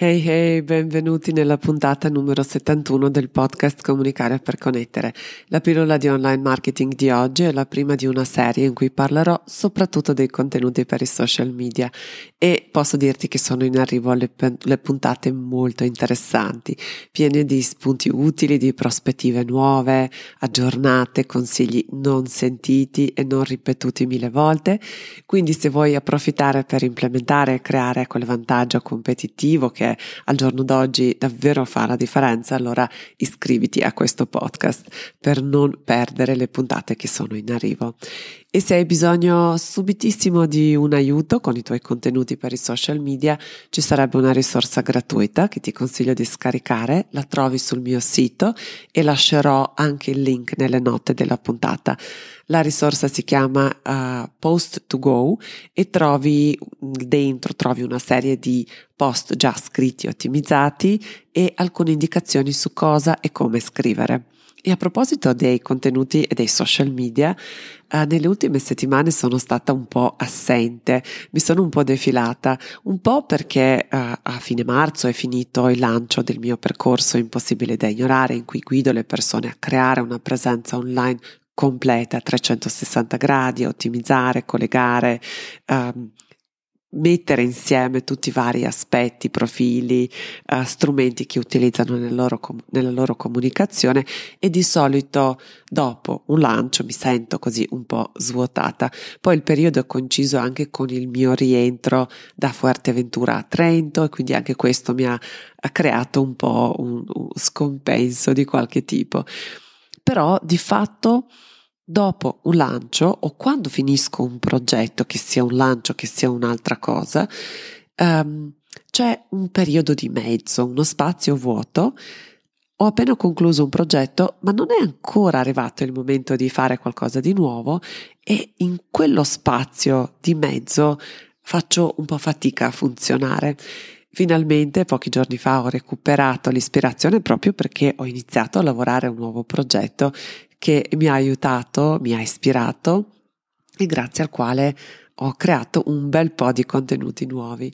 Hey hey, benvenuti nella puntata numero 71 del podcast Comunicare per Connettere. La pillola di online marketing di oggi è la prima di una serie in cui parlerò soprattutto dei contenuti per i social media e posso dirti che sono in arrivo alle, le puntate molto interessanti, piene di spunti utili, di prospettive nuove, aggiornate, consigli non sentiti e non ripetuti mille volte. Quindi se vuoi approfittare per implementare e creare quel vantaggio competitivo che al giorno d'oggi davvero fa la differenza, allora iscriviti a questo podcast per non perdere le puntate che sono in arrivo. E se hai bisogno subitissimo di un aiuto con i tuoi contenuti per i social media, ci sarebbe una risorsa gratuita che ti consiglio di scaricare, la trovi sul mio sito e lascerò anche il link nelle note della puntata. La risorsa si chiama uh, Post to Go e trovi dentro trovi una serie di post già scritti e ottimizzati e alcune indicazioni su cosa e come scrivere. E a proposito dei contenuti e dei social media, eh, nelle ultime settimane sono stata un po' assente, mi sono un po' defilata, un po' perché eh, a fine marzo è finito il lancio del mio percorso Impossibile da ignorare, in cui guido le persone a creare una presenza online completa a 360 gradi, ottimizzare, collegare. Um, mettere insieme tutti i vari aspetti, profili, uh, strumenti che utilizzano nel loro com- nella loro comunicazione e di solito dopo un lancio mi sento così un po' svuotata. Poi il periodo è coinciso anche con il mio rientro da Fuerteventura a Trento e quindi anche questo mi ha, ha creato un po' un, un scompenso di qualche tipo. Però di fatto dopo un lancio o quando finisco un progetto, che sia un lancio, che sia un'altra cosa, um, c'è un periodo di mezzo, uno spazio vuoto. Ho appena concluso un progetto, ma non è ancora arrivato il momento di fare qualcosa di nuovo e in quello spazio di mezzo faccio un po' fatica a funzionare. Finalmente, pochi giorni fa, ho recuperato l'ispirazione proprio perché ho iniziato a lavorare a un nuovo progetto che mi ha aiutato, mi ha ispirato e grazie al quale ho creato un bel po' di contenuti nuovi.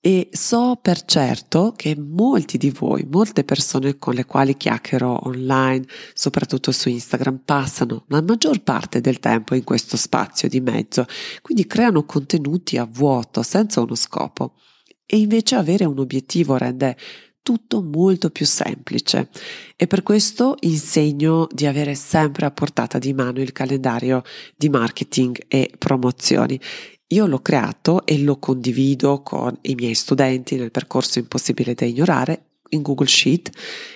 E so per certo che molti di voi, molte persone con le quali chiacchiero online, soprattutto su Instagram, passano la maggior parte del tempo in questo spazio di mezzo, quindi creano contenuti a vuoto, senza uno scopo. E invece avere un obiettivo rende tutto molto più semplice e per questo insegno di avere sempre a portata di mano il calendario di marketing e promozioni. Io l'ho creato e lo condivido con i miei studenti nel percorso Impossibile da ignorare in Google Sheet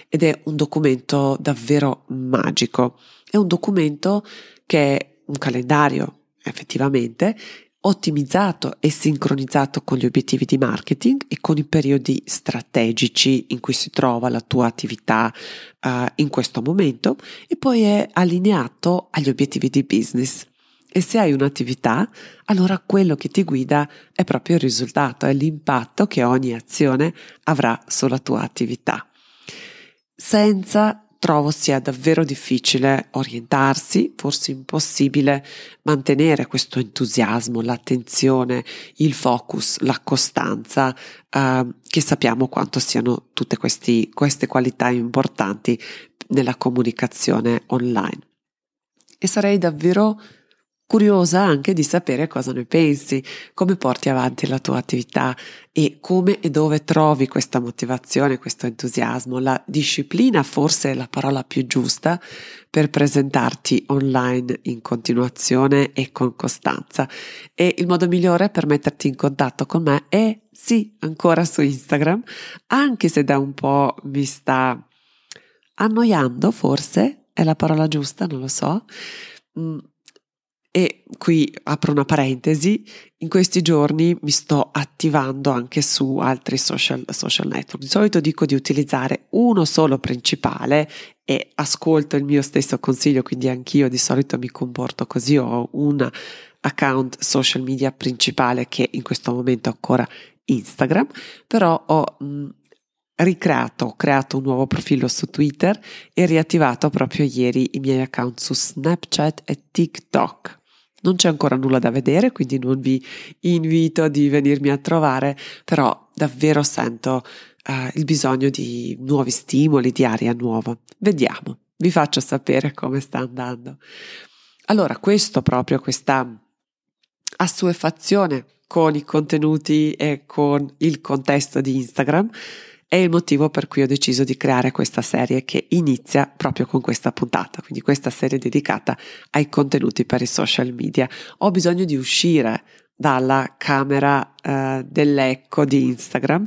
ed è un documento davvero magico. È un documento che è un calendario effettivamente ottimizzato e sincronizzato con gli obiettivi di marketing e con i periodi strategici in cui si trova la tua attività uh, in questo momento e poi è allineato agli obiettivi di business. E se hai un'attività, allora quello che ti guida è proprio il risultato, è l'impatto che ogni azione avrà sulla tua attività. Senza trovo sia davvero difficile orientarsi, forse impossibile mantenere questo entusiasmo, l'attenzione, il focus, la costanza, eh, che sappiamo quanto siano tutte questi, queste qualità importanti nella comunicazione online. E sarei davvero curiosa anche di sapere cosa ne pensi, come porti avanti la tua attività e come e dove trovi questa motivazione, questo entusiasmo, la disciplina forse è la parola più giusta per presentarti online in continuazione e con costanza. E il modo migliore per metterti in contatto con me è sì, ancora su Instagram, anche se da un po' mi sta annoiando, forse è la parola giusta, non lo so. Mm, E qui apro una parentesi, in questi giorni mi sto attivando anche su altri social, social network. Di solito dico di utilizzare uno solo principale e ascolto il mio stesso consiglio, quindi anch'io di solito mi comporto così, ho un account social media principale che in questo momento è ancora Instagram, però ho mh, ricreato, ho creato un nuovo profilo su Twitter e riattivato proprio ieri i miei account su Snapchat e TikTok. Non c'è ancora nulla da vedere, quindi non vi invito di venirmi a trovare, però davvero sento uh, il bisogno di nuovi stimoli, di aria nuova. Vediamo, vi faccio sapere come sta andando. Allora, questo proprio, questa assuefazione con i contenuti e con il contesto di Instagram è il motivo per cui ho deciso di creare questa serie che inizia proprio con questa puntata, quindi questa serie dedicata ai contenuti per i social media. Ho bisogno di uscire dalla camera eh, dell'ecco di Instagram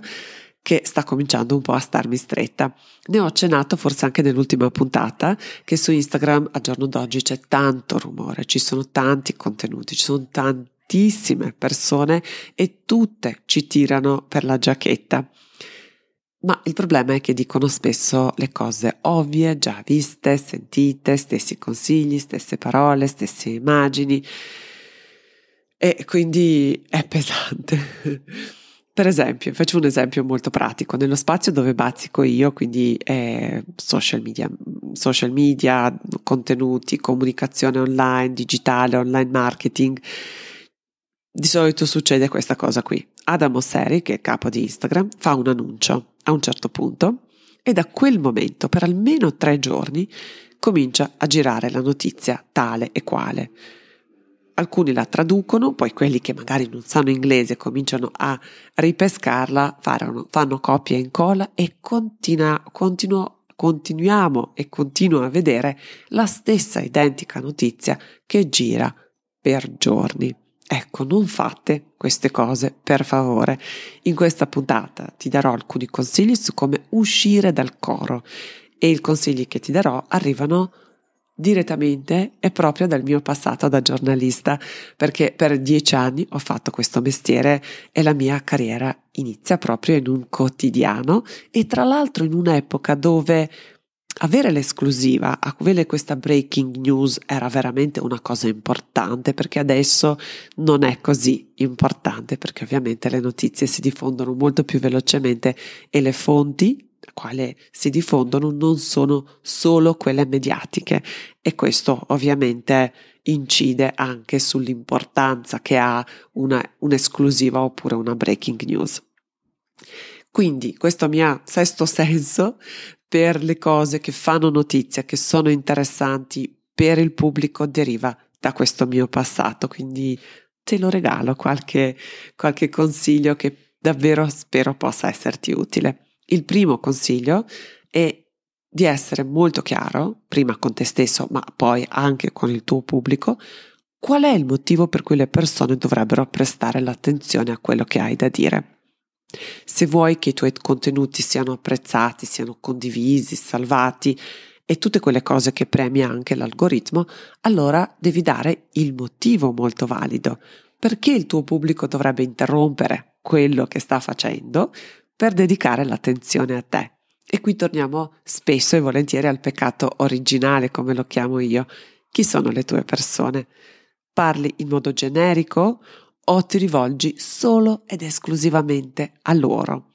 che sta cominciando un po' a starmi stretta. Ne ho accennato forse anche nell'ultima puntata che su Instagram a giorno d'oggi c'è tanto rumore, ci sono tanti contenuti, ci sono tantissime persone e tutte ci tirano per la giacchetta. Ma il problema è che dicono spesso le cose ovvie, già viste, sentite, stessi consigli, stesse parole, stesse immagini. E quindi è pesante. Per esempio, faccio un esempio molto pratico, nello spazio dove bazzico io, quindi eh, social media, social media, contenuti, comunicazione online, digitale, online marketing, di solito succede questa cosa qui. Adam Osseri, che è capo di Instagram, fa un annuncio a un certo punto e da quel momento per almeno tre giorni comincia a girare la notizia tale e quale. Alcuni la traducono, poi quelli che magari non sanno inglese cominciano a ripescarla, fanno, fanno copia e incolla e continua, continuo, continuiamo e continuo a vedere la stessa identica notizia che gira per giorni. Ecco, non fate queste cose, per favore. In questa puntata ti darò alcuni consigli su come uscire dal coro e i consigli che ti darò arrivano direttamente e proprio dal mio passato da giornalista, perché per dieci anni ho fatto questo mestiere e la mia carriera inizia proprio in un quotidiano e tra l'altro in un'epoca dove avere l'esclusiva, avere questa breaking news era veramente una cosa importante perché adesso non è così importante perché ovviamente le notizie si diffondono molto più velocemente e le fonti quale si diffondono non sono solo quelle mediatiche e questo ovviamente incide anche sull'importanza che ha una, un'esclusiva oppure una breaking news. Quindi questo mi ha sesto senso per le cose che fanno notizia, che sono interessanti per il pubblico, deriva da questo mio passato. Quindi te lo regalo qualche, qualche consiglio che davvero spero possa esserti utile. Il primo consiglio è di essere molto chiaro, prima con te stesso, ma poi anche con il tuo pubblico, qual è il motivo per cui le persone dovrebbero prestare l'attenzione a quello che hai da dire. Se vuoi che i tuoi contenuti siano apprezzati, siano condivisi, salvati e tutte quelle cose che premia anche l'algoritmo, allora devi dare il motivo molto valido. Perché il tuo pubblico dovrebbe interrompere quello che sta facendo per dedicare l'attenzione a te? E qui torniamo spesso e volentieri al peccato originale, come lo chiamo io. Chi sono le tue persone? Parli in modo generico o ti rivolgi solo ed esclusivamente a loro.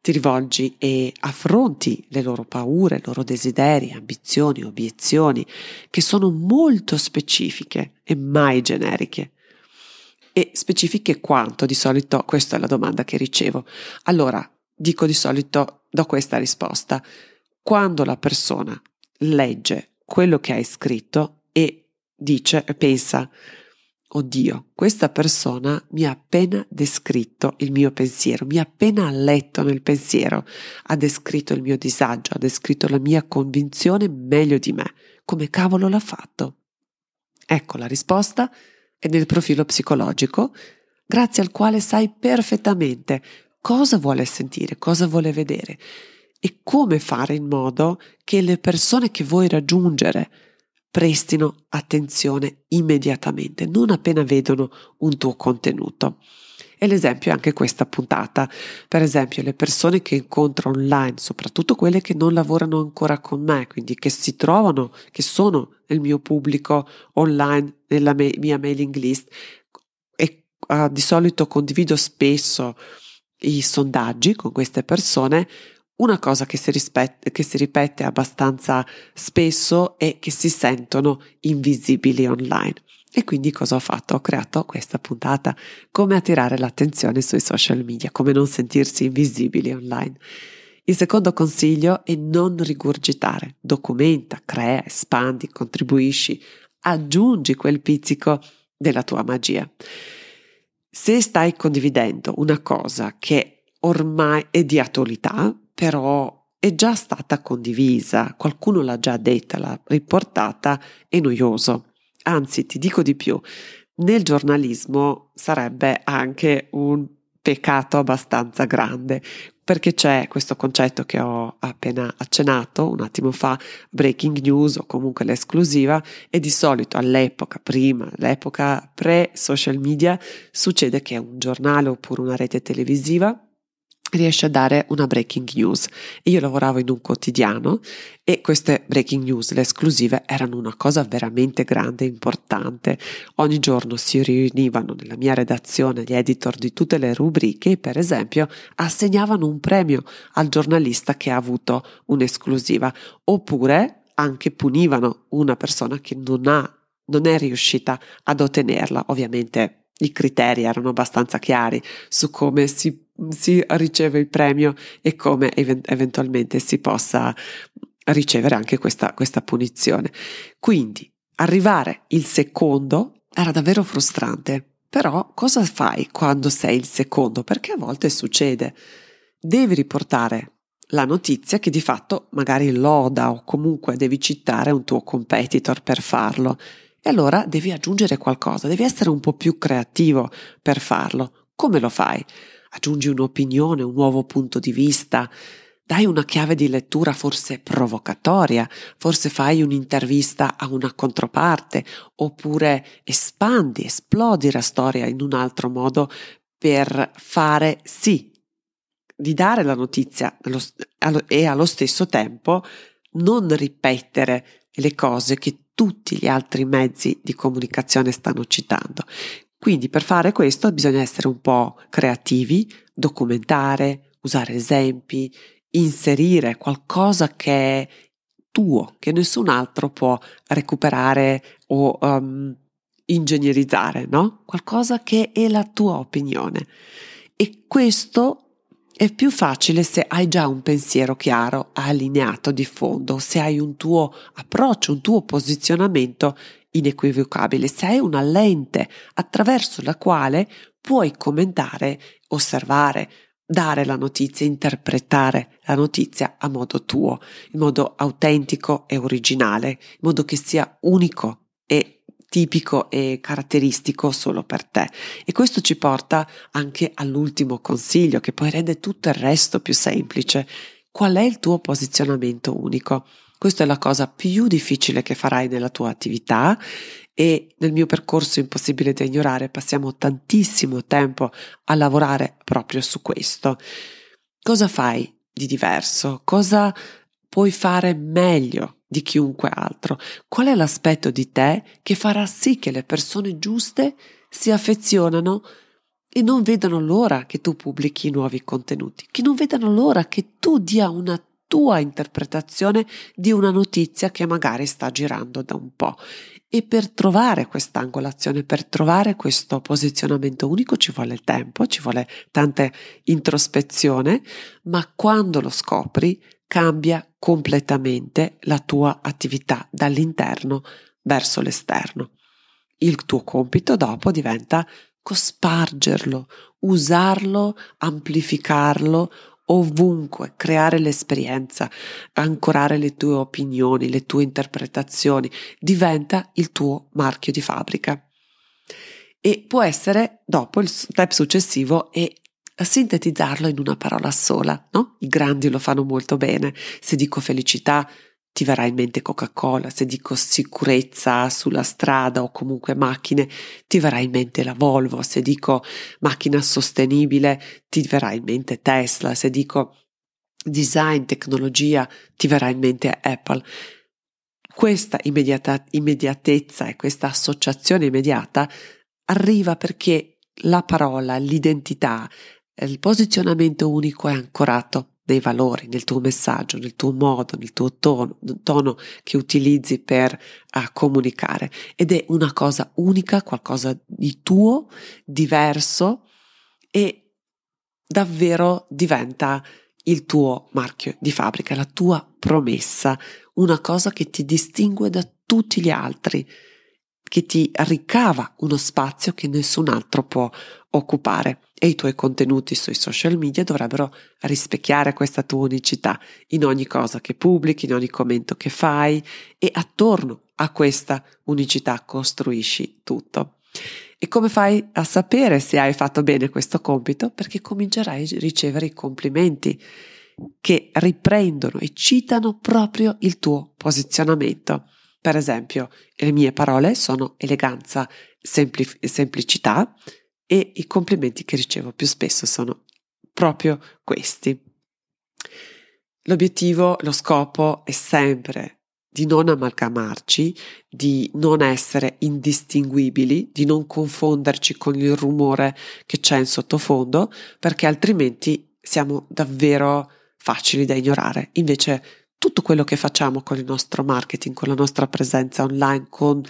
Ti rivolgi e affronti le loro paure, i loro desideri, ambizioni, obiezioni, che sono molto specifiche e mai generiche. E specifiche quanto? Di solito questa è la domanda che ricevo. Allora, dico di solito, do questa risposta. Quando la persona legge quello che hai scritto e dice pensa Oddio, questa persona mi ha appena descritto il mio pensiero, mi ha appena letto nel pensiero, ha descritto il mio disagio, ha descritto la mia convinzione meglio di me. Come cavolo l'ha fatto? Ecco la risposta è nel profilo psicologico, grazie al quale sai perfettamente cosa vuole sentire, cosa vuole vedere e come fare in modo che le persone che vuoi raggiungere prestino attenzione immediatamente, non appena vedono un tuo contenuto. E l'esempio è anche questa puntata. Per esempio, le persone che incontro online, soprattutto quelle che non lavorano ancora con me, quindi che si trovano, che sono nel mio pubblico online, nella mia mailing list, e uh, di solito condivido spesso i sondaggi con queste persone, una cosa che si, rispet- che si, ripete abbastanza spesso è che si sentono invisibili online. E quindi cosa ho fatto? Ho creato questa puntata, come attirare l'attenzione sui social media, come non sentirsi invisibili online. Il secondo consiglio è non rigurgitare, documenta, crea, espandi, contribuisci, aggiungi quel pizzico della tua magia. Se stai condividendo una cosa che ormai è di attualità, però è già stata condivisa, qualcuno l'ha già detta, l'ha riportata, è noioso. Anzi, ti dico di più, nel giornalismo sarebbe anche un peccato abbastanza grande, perché c'è questo concetto che ho appena accennato un attimo fa, breaking news o comunque l'esclusiva, e di solito all'epoca, prima, l'epoca pre-social media, succede che un giornale oppure una rete televisiva riesce a dare una breaking news. Io lavoravo in un quotidiano e queste breaking news, le esclusive, erano una cosa veramente grande e importante. Ogni giorno si riunivano nella mia redazione gli editor di tutte le rubriche e, per esempio, assegnavano un premio al giornalista che ha avuto un'esclusiva, oppure anche punivano una persona che non ha non è riuscita ad ottenerla, ovviamente i criteri erano abbastanza chiari su come si, si riceve il premio e come event- eventualmente si possa ricevere anche questa, questa punizione. Quindi arrivare il secondo era davvero frustrante. Però cosa fai quando sei il secondo? Perché a volte succede. Devi riportare la notizia che di fatto magari loda o comunque devi citare un tuo competitor per farlo e allora devi aggiungere qualcosa, devi essere un po' più creativo per farlo. Come lo fai? Aggiungi un'opinione, un nuovo punto di vista, dai una chiave di lettura forse provocatoria, forse fai un'intervista a una controparte, oppure espandi, esplodi la storia in un altro modo per fare sì, di dare la notizia e allo stesso tempo non ripetere le cose che tutti gli altri mezzi di comunicazione stanno citando. Quindi per fare questo bisogna essere un po' creativi, documentare, usare esempi, inserire qualcosa che è tuo, che nessun altro può recuperare o um, ingegnerizzare, no? Qualcosa che è la tua opinione. E questo è più facile se hai già un pensiero chiaro, allineato di fondo, se hai un tuo approccio, un tuo posizionamento inequivocabile, se hai una lente attraverso la quale puoi commentare, osservare, dare la notizia, interpretare la notizia a modo tuo, in modo autentico e originale, in modo che sia unico e tipico e caratteristico solo per te. E questo ci porta anche all'ultimo consiglio che poi rende tutto il resto più semplice. Qual è il tuo posizionamento unico? Questa è la cosa più difficile che farai nella tua attività e nel mio percorso impossibile da ignorare passiamo tantissimo tempo a lavorare proprio su questo. Cosa fai di diverso? Cosa puoi fare meglio di chiunque altro? Qual è l'aspetto di te che farà sì che le persone giuste si affezionano e non vedano l'ora che tu pubblichi nuovi contenuti, che non vedano l'ora che tu dia una tua interpretazione di una notizia che magari sta girando da un po'. E per trovare questa angolazione, per trovare questo posizionamento unico ci vuole tempo, ci vuole tanta introspezione, ma quando lo scopri cambia completamente la tua attività dall'interno verso l'esterno. Il tuo compito dopo diventa cospargerlo, usarlo, amplificarlo ovunque, creare l'esperienza, ancorare le tue opinioni, le tue interpretazioni, diventa il tuo marchio di fabbrica. E può essere dopo il step successivo è sintetizzarlo in una parola sola, no? I grandi lo fanno molto bene. Se dico felicità, ti verrà in mente Coca-Cola, se dico sicurezza sulla strada o comunque macchine, ti verrà in mente la Volvo, se dico macchina sostenibile, ti verrà in mente Tesla, se dico design, tecnologia, ti verrà in mente Apple. Questa immediata, immediatezza e questa associazione immediata arriva perché la parola, l'identità, il posizionamento unico è ancorato dei valori nel tuo messaggio, nel tuo modo, nel tuo tono, tono che utilizzi per uh, comunicare. Ed è una cosa unica, qualcosa di tuo, diverso e davvero diventa il tuo marchio di fabbrica, la tua promessa, una cosa che ti distingue da tutti gli altri, che ti ricava uno spazio che nessun altro può occupare e i tuoi contenuti sui social media dovrebbero rispecchiare questa tua unicità in ogni cosa che pubblichi, in ogni commento che fai e attorno a questa unicità costruisci tutto. E come fai a sapere se hai fatto bene questo compito? Perché comincerai a ricevere i complimenti che riprendono e citano proprio il tuo posizionamento. Per esempio, le mie parole sono eleganza, sempli- semplicità, e i complimenti che ricevo più spesso sono proprio questi. L'obiettivo, lo scopo è sempre di non amalgamarci, di non essere indistinguibili, di non confonderci con il rumore che c'è in sottofondo, perché altrimenti siamo davvero facili da ignorare. Invece tutto quello che facciamo con il nostro marketing, con la nostra presenza online, con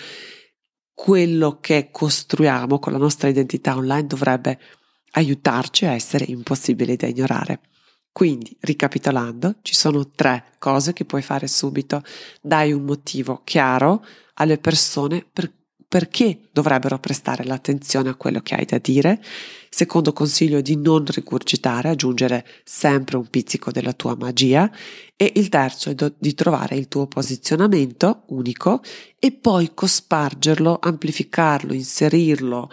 quello che costruiamo con la nostra identità online dovrebbe aiutarci a essere impossibili da ignorare. Quindi, ricapitolando, ci sono tre cose che puoi fare subito. Dai un motivo chiaro alle persone per perché dovrebbero prestare l'attenzione a quello che hai da dire. Secondo consiglio di non rigurgitare, aggiungere sempre un pizzico della tua magia. E il terzo è do- di trovare il tuo posizionamento unico e poi cospargerlo, amplificarlo, inserirlo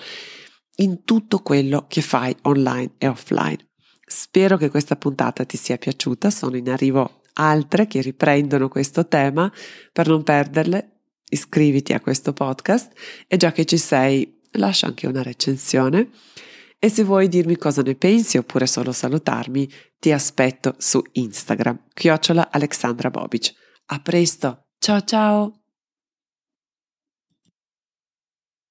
in tutto quello che fai online e offline. Spero che questa puntata ti sia piaciuta, sono in arrivo altre che riprendono questo tema per non perderle iscriviti a questo podcast e già che ci sei lascia anche una recensione e se vuoi dirmi cosa ne pensi oppure solo salutarmi ti aspetto su Instagram chiocciola Alexandra Bobic. A presto, ciao ciao!